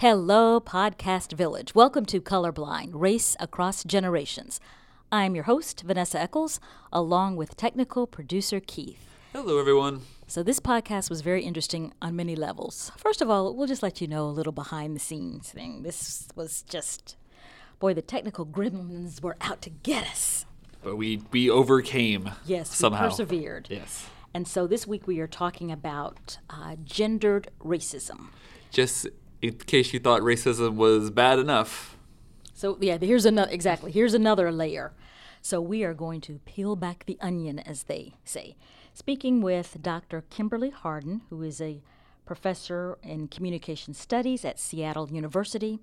Hello, Podcast Village. Welcome to Colorblind Race Across Generations. I'm your host, Vanessa Eccles, along with technical producer Keith. Hello, everyone. So, this podcast was very interesting on many levels. First of all, we'll just let you know a little behind the scenes thing. This was just, boy, the technical gremlins were out to get us. But we we overcame. Yes, somehow we persevered. Yes. And so this week we are talking about uh, gendered racism. Just in case you thought racism was bad enough. So yeah, here's another exactly. Here's another layer. So we are going to peel back the onion, as they say. Speaking with Dr. Kimberly Harden, who is a professor in communication studies at Seattle University.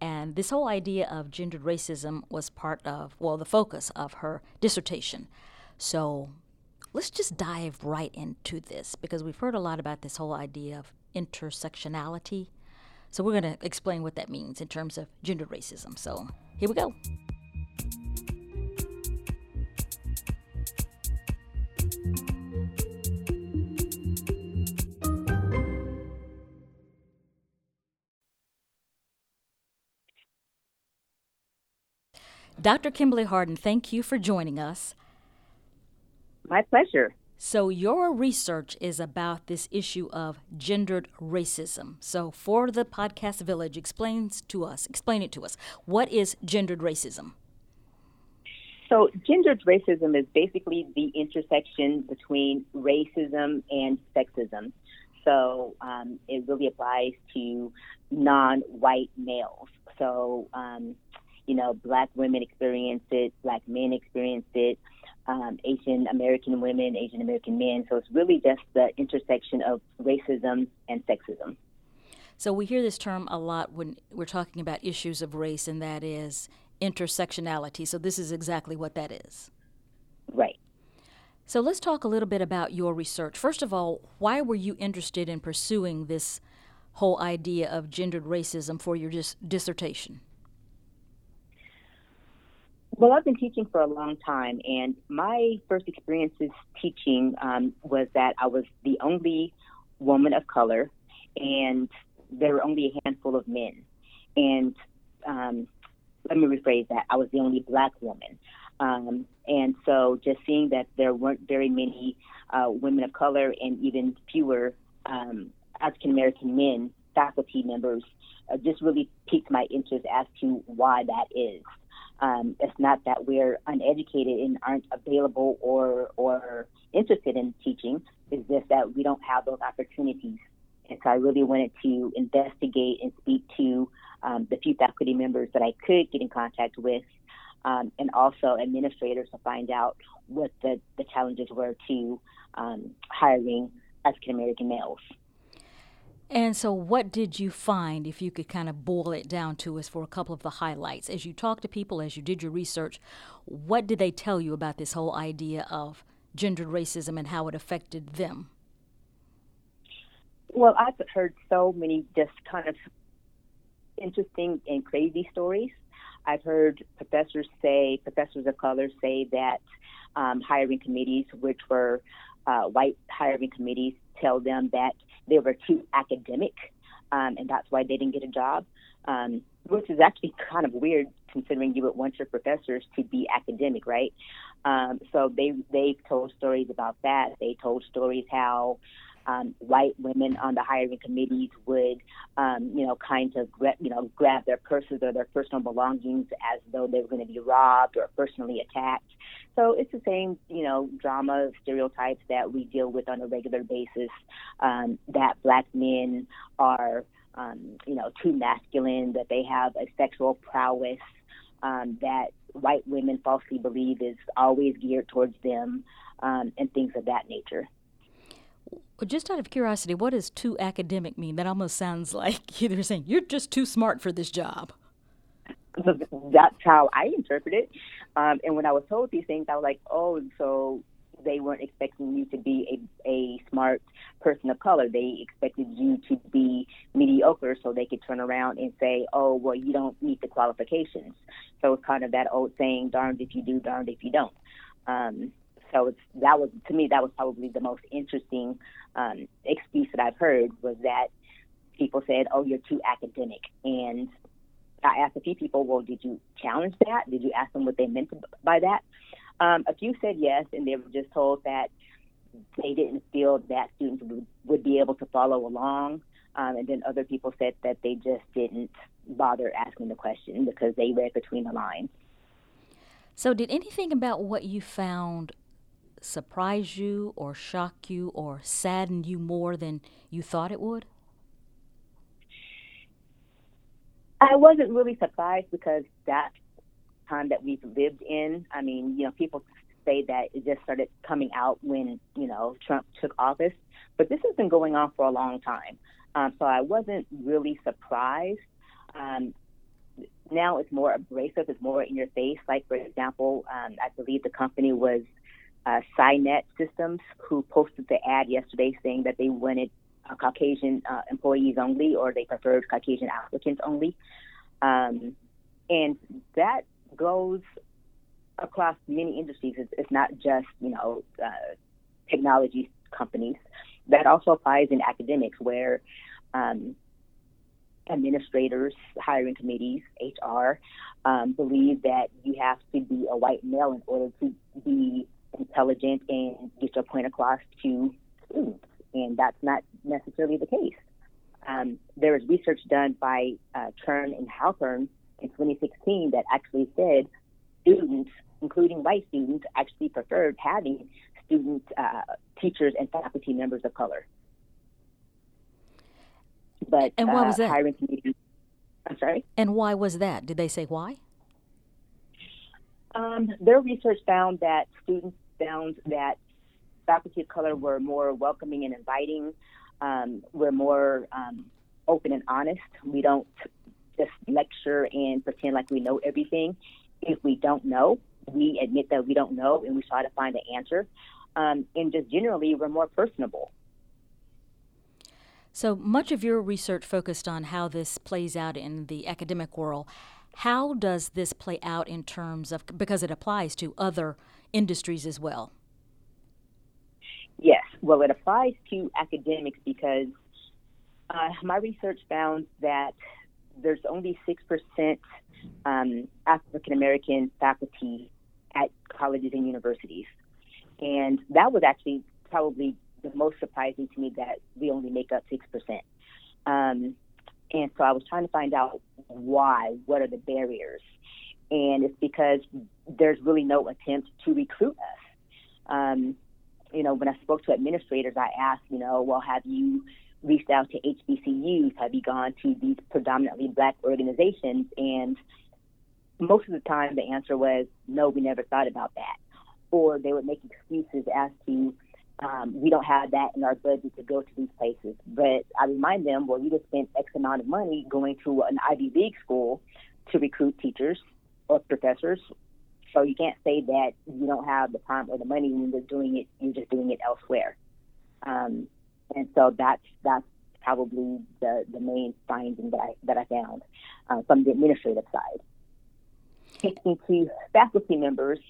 And this whole idea of gendered racism was part of, well, the focus of her dissertation. So let's just dive right into this because we've heard a lot about this whole idea of intersectionality so we're going to explain what that means in terms of gender racism. So here we go. Dr. Kimberly Harden, thank you for joining us. My pleasure. So, your research is about this issue of gendered racism. So, for the podcast village, explains to us, explain it to us. What is gendered racism? So, gendered racism is basically the intersection between racism and sexism. So, um, it really applies to non white males. So, um, you know, black women experience it, black men experience it um, Asian American women, Asian American men. So it's really just the intersection of racism and sexism. So we hear this term a lot when we're talking about issues of race, and that is intersectionality. So this is exactly what that is. Right. So let's talk a little bit about your research. First of all, why were you interested in pursuing this whole idea of gendered racism for your dis- dissertation? Well, I've been teaching for a long time, and my first experiences teaching um, was that I was the only woman of color, and there were only a handful of men. And um, let me rephrase that I was the only black woman. Um, and so just seeing that there weren't very many uh, women of color and even fewer um, African American men faculty members uh, just really piqued my interest as to why that is. Um, it's not that we're uneducated and aren't available or or interested in teaching. It's just that we don't have those opportunities. And so I really wanted to investigate and speak to um, the few faculty members that I could get in contact with, um, and also administrators to find out what the, the challenges were to um, hiring African American males. And so, what did you find, if you could kind of boil it down to us for a couple of the highlights? As you talked to people, as you did your research, what did they tell you about this whole idea of gendered racism and how it affected them? Well, I've heard so many just kind of interesting and crazy stories. I've heard professors say, professors of color say that um, hiring committees, which were uh, white hiring committees, tell them that they were too academic, um, and that's why they didn't get a job, um, which is actually kind of weird considering you would want your professors to be academic, right? Um, so they they've told stories about that. They told stories how um, white women on the hiring committees would, um, you know, kind of, gra- you know, grab their purses or their personal belongings as though they were going to be robbed or personally attacked. So it's the same, you know, drama stereotypes that we deal with on a regular basis. Um, that black men are, um, you know, too masculine, that they have a sexual prowess, um, that white women falsely believe is always geared towards them, um, and things of that nature. Just out of curiosity, what does too academic mean? That almost sounds like they're saying you're just too smart for this job. That's how I interpret it. Um, and when I was told these things, I was like, oh, so they weren't expecting you to be a, a smart person of color. They expected you to be mediocre so they could turn around and say, oh, well, you don't meet the qualifications. So it's kind of that old saying, darned if you do, darned if you don't. Um, so it's, that was to me that was probably the most interesting um, excuse that I've heard was that people said, "Oh, you're too academic." And I asked a few people, "Well, did you challenge that? Did you ask them what they meant by that?" Um, a few said yes, and they were just told that they didn't feel that students would, would be able to follow along. Um, and then other people said that they just didn't bother asking the question because they read between the lines. So, did anything about what you found surprise you or shock you or sadden you more than you thought it would? I wasn't really surprised because that time that we've lived in, I mean, you know, people say that it just started coming out when, you know, Trump took office, but this has been going on for a long time. Um, so I wasn't really surprised. Um, now it's more abrasive, it's more in your face. Like, for example, um, I believe the company was uh, Cynet Systems, who posted the ad yesterday saying that they wanted uh, Caucasian uh, employees only, or they preferred Caucasian applicants only. Um, and that goes across many industries. It's, it's not just you know uh, technology companies. That also applies in academics, where um, administrators, hiring committees, HR, um, believe that you have to be a white male in order to be intelligent and get your point across to students, and that's not necessarily the case. Um, there was research done by uh, and Halpern in 2016 that actually said students, including white students, actually preferred having student uh, teachers and faculty members of color. But and why uh, was that? I'm sorry. And why was that? Did they say why? Um, their research found that students found that faculty of color were more welcoming and inviting. Um, we're more um, open and honest. We don't just lecture and pretend like we know everything. If we don't know, we admit that we don't know and we try to find the answer. Um, and just generally, we're more personable. So much of your research focused on how this plays out in the academic world. How does this play out in terms of, because it applies to other industries as well? Yes, well, it applies to academics because uh, my research found that there's only 6% um, African American faculty at colleges and universities. And that was actually probably the most surprising to me that we only make up 6%. Um, and so I was trying to find out why, what are the barriers? And it's because there's really no attempt to recruit us. Um, you know, when I spoke to administrators, I asked, you know, well, have you reached out to HBCUs? Have you gone to these predominantly black organizations? And most of the time, the answer was, no, we never thought about that. Or they would make excuses as to, um, we don't have that in our budget to go to these places. But I remind them, well, you just spent X amount of money going to an Ivy League school to recruit teachers or professors. So you can't say that you don't have the time or the money when you're doing it. You're just doing it elsewhere. Um, and so that's that's probably the, the main finding that I that I found uh, from the administrative side. Taking to faculty members,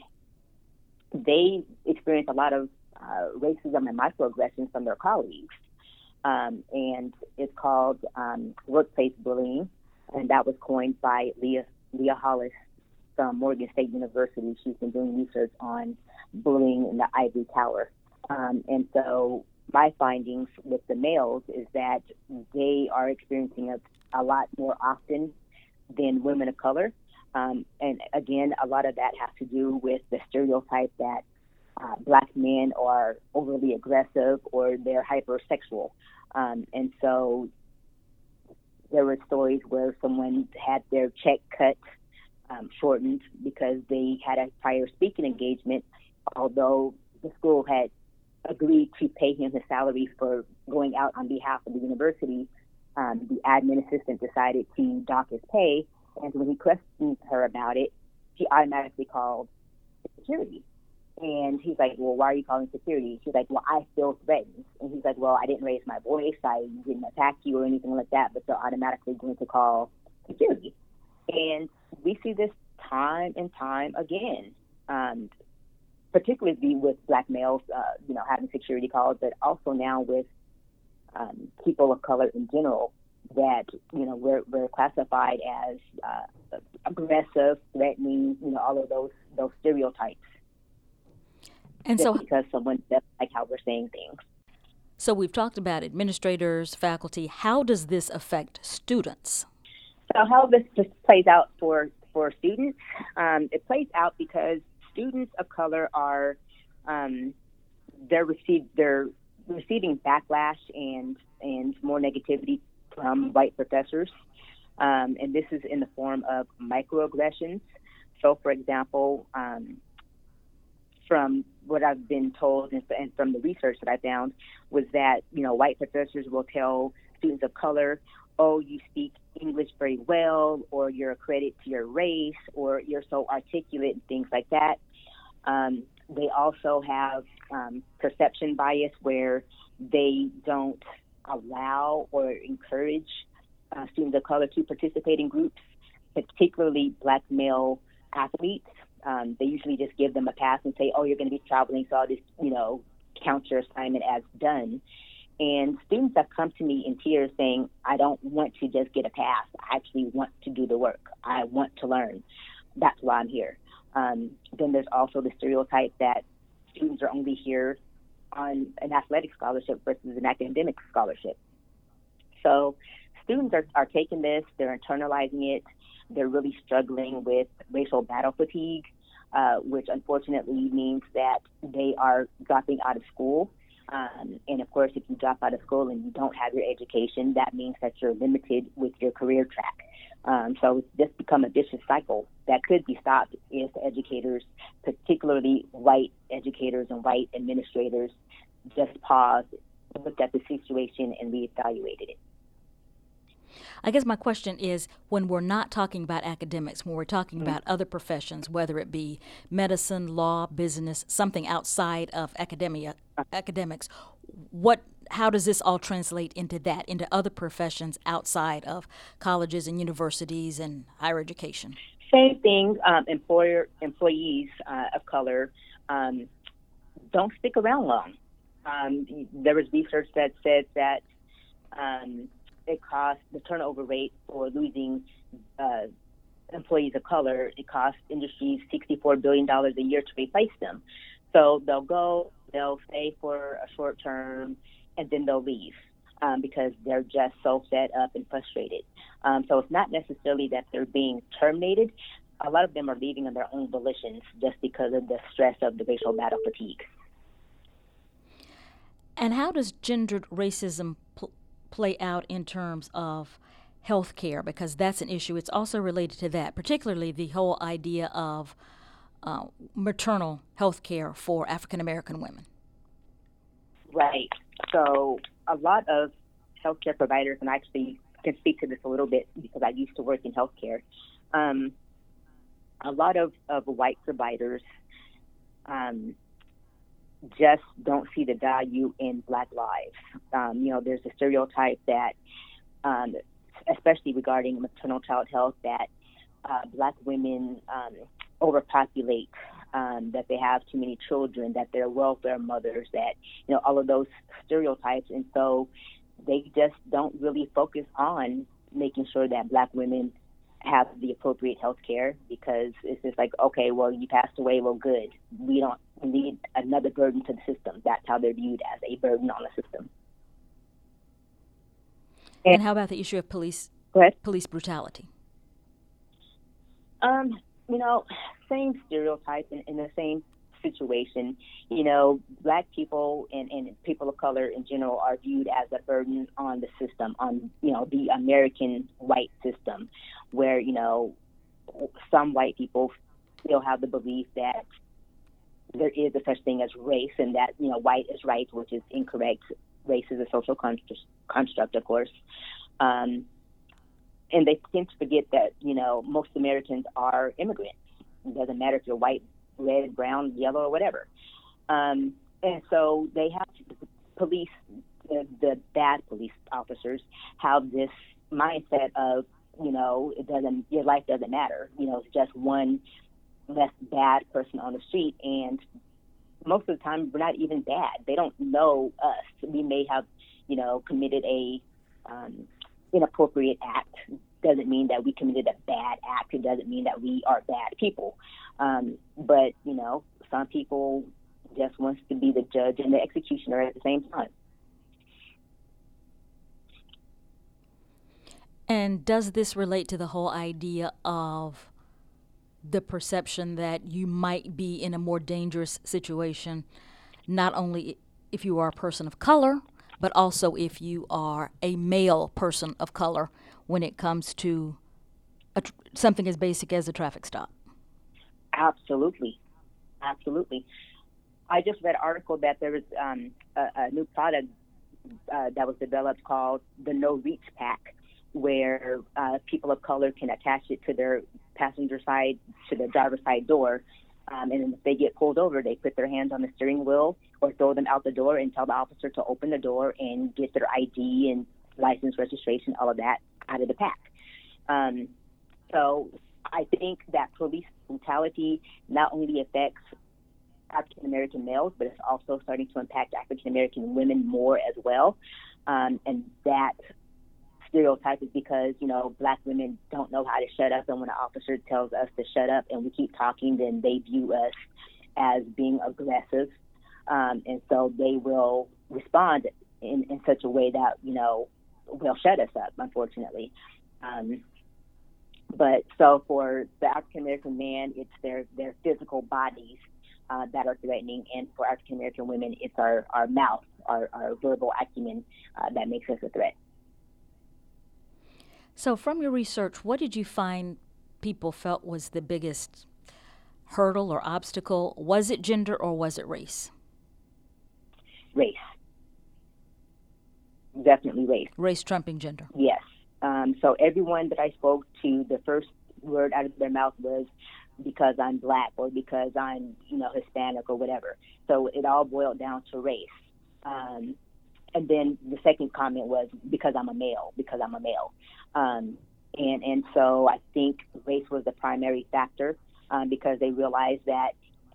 they experience a lot of uh, racism and microaggressions from their colleagues. Um, and it's called um, workplace bullying, and that was coined by Leah, Leah Hollis from Morgan State University. She's been doing research on bullying in the ivory tower. Um, and so my findings with the males is that they are experiencing it a lot more often than women of color. Um, and again, a lot of that has to do with the stereotype that uh, black men are overly aggressive or they're hypersexual. Um, and so there were stories where someone had their check cut um, shortened because they had a prior speaking engagement, although the school had agreed to pay him his salary for going out on behalf of the university. Um, the admin assistant decided to dock his pay, and when he questioned her about it, she automatically called security. And he's like, Well, why are you calling security? She's like, Well, I feel threatened. And he's like, Well, I didn't raise my voice. I didn't attack you or anything like that, but they're automatically going to call security. And we see this time and time again, um, particularly with black males, uh, you know, having security calls, but also now with um, people of color in general that you know we're we're classified as uh, aggressive, threatening, you know, all of those those stereotypes. And so, because someone doesn't like how we're saying things. so we've talked about administrators, faculty. How does this affect students? So how this just plays out for for students, um, it plays out because students of color are um, they're receive they're receiving backlash and and more negativity from white professors, um, and this is in the form of microaggressions. So, for example, um, from what I've been told and, from the research that I found was that you know white professors will tell students of color, "Oh, you speak English very well," or "You're a credit to your race," or "You're so articulate," and things like that. Um, they also have um, perception bias where they don't allow or encourage uh, students of color to participate in groups, particularly black male athletes. Um, they usually just give them a pass and say, "Oh, you're going to be traveling, so I'll just, you know, count your assignment as done." And students have come to me in tears saying, "I don't want to just get a pass. I actually want to do the work. I want to learn. That's why I'm here." Um, then there's also the stereotype that students are only here on an athletic scholarship versus an academic scholarship. So students are, are taking this, they're internalizing it, they're really struggling with racial battle fatigue, uh, which unfortunately means that they are dropping out of school. Um, and of course, if you drop out of school and you don't have your education, that means that you're limited with your career track. Um, so it's just become a vicious cycle that could be stopped if educators, particularly white educators and white administrators, just paused, looked at the situation, and reevaluated it. I guess my question is when we're not talking about academics, when we're talking about other professions, whether it be medicine, law, business, something outside of academia, academics, what how does this all translate into that, into other professions outside of colleges and universities and higher education? Same thing. Um, employer employees uh, of color um, don't stick around long. Um, there was research that said that um, it costs the turnover rate for losing uh, employees of color. It costs industries $64 billion a year to replace them. So they'll go, they'll stay for a short term, and then they'll leave um, because they're just so fed up and frustrated. Um, so it's not necessarily that they're being terminated. A lot of them are leaving on their own volitions just because of the stress of the racial battle fatigue. And how does gendered racism play out in terms of health care? Because that's an issue. It's also related to that, particularly the whole idea of uh, maternal health care for African American women. Right. So a lot of healthcare providers, and I actually can speak to this a little bit because I used to work in healthcare. Um, a lot of, of white providers um, just don't see the value in Black lives. Um, you know, there's a stereotype that, um, especially regarding maternal child health, that uh, Black women um, overpopulate, um, that they have too many children, that they're welfare mothers, that you know all of those stereotypes, and so they just don't really focus on making sure that Black women have the appropriate health care because it's just like, okay, well, you passed away, well, good. We don't need another burden to the system. That's how they're viewed as a burden on the system. And, how about the issue of police police brutality? Um, you know, same stereotype in, in the same situation. You know, black people and, and people of color in general are viewed as a burden on the system, on, you know, the American white system, where, you know, some white people still have the belief that there is a such thing as race and that, you know, white is right, which is incorrect. Race is a social construct, of course. Um, and they tend to forget that, you know, most Americans are immigrants. It doesn't matter if you're white, red, brown, yellow, or whatever. Um, and so they have to, police, the, the bad police officers have this mindset of, you know, it doesn't, your life doesn't matter. You know, it's just one less bad person on the street. And most of the time, we're not even bad. They don't know us. We may have, you know, committed a, um, inappropriate act doesn't mean that we committed a bad act. It doesn't mean that we are bad people. Um, but you know, some people just wants to be the judge and the executioner at the same time. And does this relate to the whole idea of the perception that you might be in a more dangerous situation, not only if you are a person of color, but also if you are a male person of color when it comes to tr- something as basic as a traffic stop? Absolutely. Absolutely. I just read an article that there is um, a, a, new product uh, that was developed called the No Reach Pack, where uh, people of color can attach it to their passenger side, to their driver's side door. Um, and if they get pulled over, they put their hands on the steering wheel or throw them out the door and tell the officer to open the door and get their ID and license registration, all of that out of the pack. Um, so I think that police brutality not only affects African American males, but it's also starting to impact African American women more as well. Um, and that stereotype is because you know black women don't know how to shut up, and when an officer tells us to shut up and we keep talking, then they view us as being aggressive, um, and so they will respond in, in such a way that you know will shut us up, unfortunately. Um, but so for the African American man, it's their their physical bodies uh, that are threatening, and for African American women, it's our our mouth, our, our verbal acumen uh, that makes us a threat. So, from your research, what did you find people felt was the biggest hurdle or obstacle? Was it gender or was it race? Race. Definitely race. Race trumping gender. Yes. Um, so everyone that I spoke to, the first word out of their mouth was because I'm black or because I'm, you know, Hispanic or whatever. So it all boiled down to race. Um, and then the second comment was because I'm a male, because I'm a male. Um, and, and so I think race was the primary factor um, because they realized that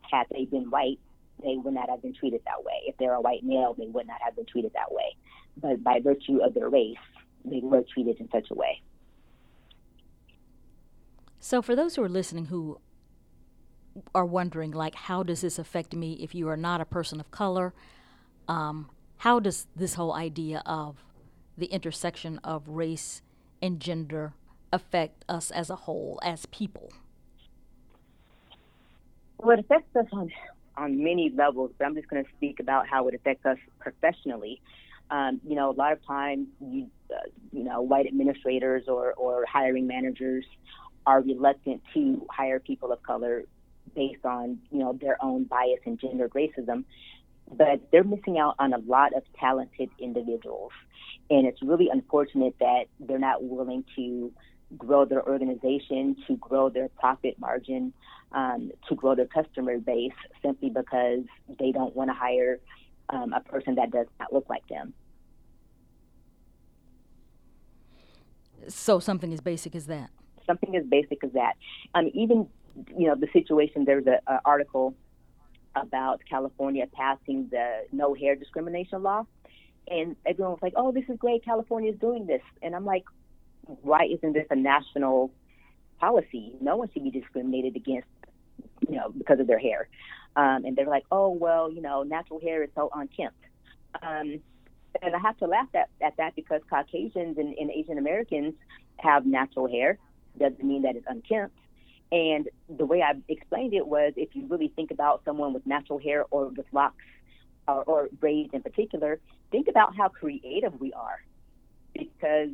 had they been white, they would not have been treated that way. If they're a white male, they would not have been treated that way. But by virtue of their race, they were treated in such a way. So, for those who are listening who are wondering, like, how does this affect me if you are not a person of color? Um, how does this whole idea of the intersection of race and gender affect us as a whole, as people? Well, it affects us on, on many levels, but I'm just going to speak about how it affects us professionally. Um, you know, a lot of times, you, uh, you know, white administrators or, or hiring managers are reluctant to hire people of color based on you know their own bias and gendered racism but they're missing out on a lot of talented individuals and it's really unfortunate that they're not willing to grow their organization to grow their profit margin um, to grow their customer base simply because they don't want to hire um, a person that does not look like them so something as basic as that something as basic as that um, even you know, the situation, there's an article about California passing the no hair discrimination law. And everyone was like, oh, this is great. California is doing this. And I'm like, why isn't this a national policy? No one should be discriminated against, you know, because of their hair. Um, and they're like, oh, well, you know, natural hair is so unkempt. Um, and I have to laugh at, at that because Caucasians and, and Asian Americans have natural hair. Doesn't mean that it's unkempt. And the way I explained it was if you really think about someone with natural hair or with locks or, or braids in particular, think about how creative we are. Because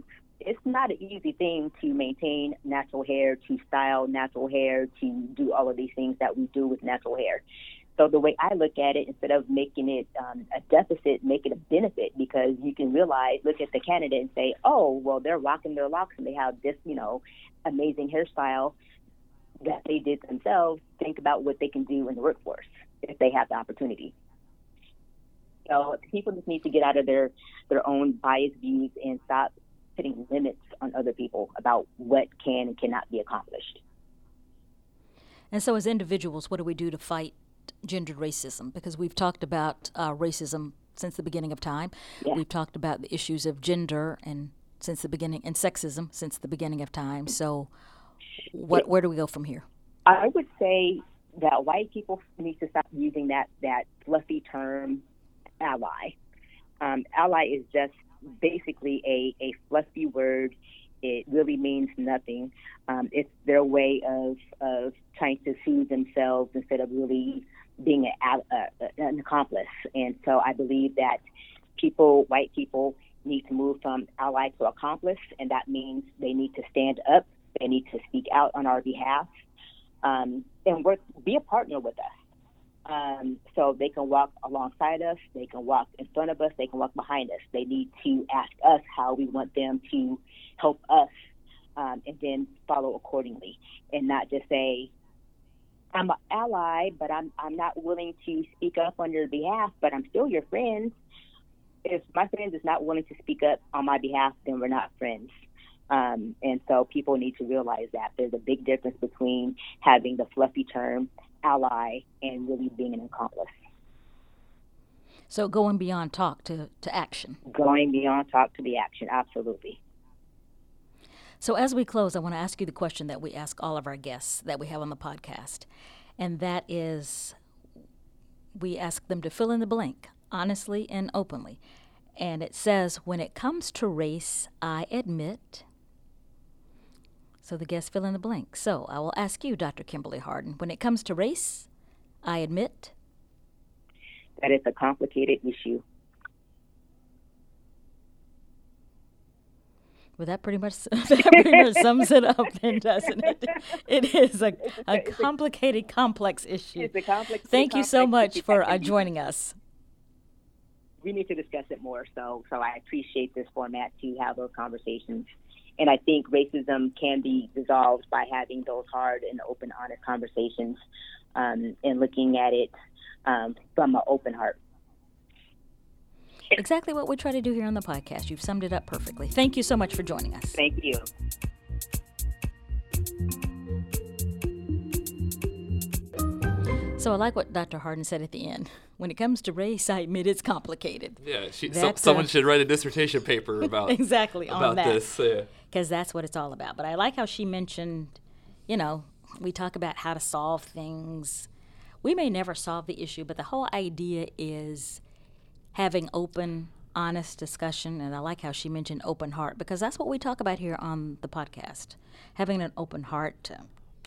it's not an easy thing to maintain natural hair, to style natural hair, to do all of these things that we do with natural hair. So the way I look at it, instead of making it um, a deficit, make it a benefit because you can realize, look at the candidate and say, oh, well, they're rocking their locks and they have this, you know, amazing hairstyle that they did themselves think about what they can do in the workforce if they have the opportunity. So people just need to get out of their their own biased views and stop putting limits on other people about what can and cannot be accomplished. And so, as individuals, what do we do to fight gendered racism? Because we've talked about uh, racism since the beginning of time. Yeah. We've talked about the issues of gender and since the beginning and sexism since the beginning of time. So, what where do we go from here? I would say that white people need to stop using that that fluffy term ally. Um, ally is just basically a, a fluffy word. It really means nothing. Um, it's their way of, of trying to soothe themselves instead of really being an, uh, an accomplice. And so I believe that people, white people, need to move from ally to accomplice, and that means they need to stand up, they need to speak out on our behalf, um, and work, be a partner with us. Um, so they can walk alongside us, they can walk in front of us, they can walk behind us. They need to ask us how we want them to help us, um, and then follow accordingly, and not just say, "I'm an ally, but I'm I'm not willing to speak up on your behalf, but I'm still your friend." If my friend is not willing to speak up on my behalf, then we're not friends. Um, and so people need to realize that there's a big difference between having the fluffy term ally and really being an accomplice. So going beyond talk to, to action. Going beyond talk to the action, absolutely. So as we close, I want to ask you the question that we ask all of our guests that we have on the podcast. And that is we ask them to fill in the blank honestly and openly. And it says, when it comes to race, I admit. So the guests fill in the blank. So I will ask you, Dr. Kimberly Harden, when it comes to race, I admit. That it's a complicated issue. Well, that pretty much that pretty much sums it up, then, doesn't it? It is a, a complicated, complex issue. It's a complex. Thank you so much for uh, joining us. We need to discuss it more. So, so I appreciate this format to have those conversations. And I think racism can be dissolved by having those hard and open, honest conversations um, and looking at it um, from an open heart. Exactly what we try to do here on the podcast. You've summed it up perfectly. Thank you so much for joining us. Thank you. So I like what Dr. Harden said at the end. When it comes to race, I admit it's complicated. Yeah, she, That, some, someone uh, should write a dissertation paper about exactly on about that. this. Yeah. Because that's what it's all about. But I like how she mentioned, you know, we talk about how to solve things. We may never solve the issue, but the whole idea is having open, honest discussion. And I like how she mentioned open heart because that's what we talk about here on the podcast having an open heart to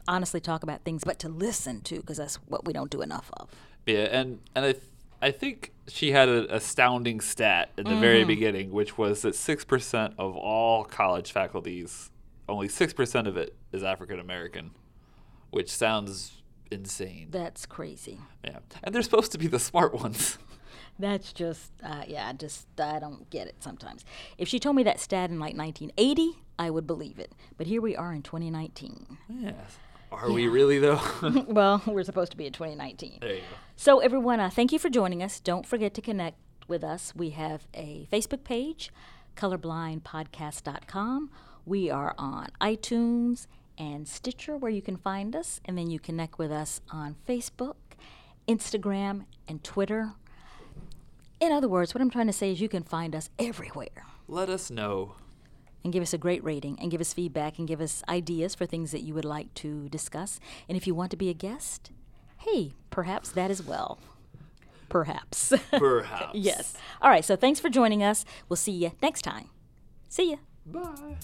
honestly talk about things, but to listen to because that's what we don't do enough of. Yeah, and and I th- I think she had an astounding stat in the Mm-hmm. very beginning, which was that six percent of all college faculties, only six percent of it is African American, which sounds insane. That's crazy. yeah, and they're supposed to be the smart ones. That's just, uh, yeah, I just, I don't get it sometimes. If she told me that stat in like 1980, I would believe it. But here we are in 2019. Yes. Are we really though? well, we're supposed to be in 2019. there you go. So, everyone, uh, thank you for joining us. Don't forget to connect with us. We have a Facebook page, colorblindpodcast.com. We are on iTunes and Stitcher, where you can find us. And then you connect with us on Facebook, Instagram, and Twitter. In other words, what I'm trying to say is you can find us everywhere Let us know. And give us a great rating and give us feedback and give us ideas for things that you would like to discuss. And if you want to be a guest, hey, perhaps that as well. Perhaps. Perhaps. yes. All right. So thanks for joining us. We'll see you next time. See ya. Bye.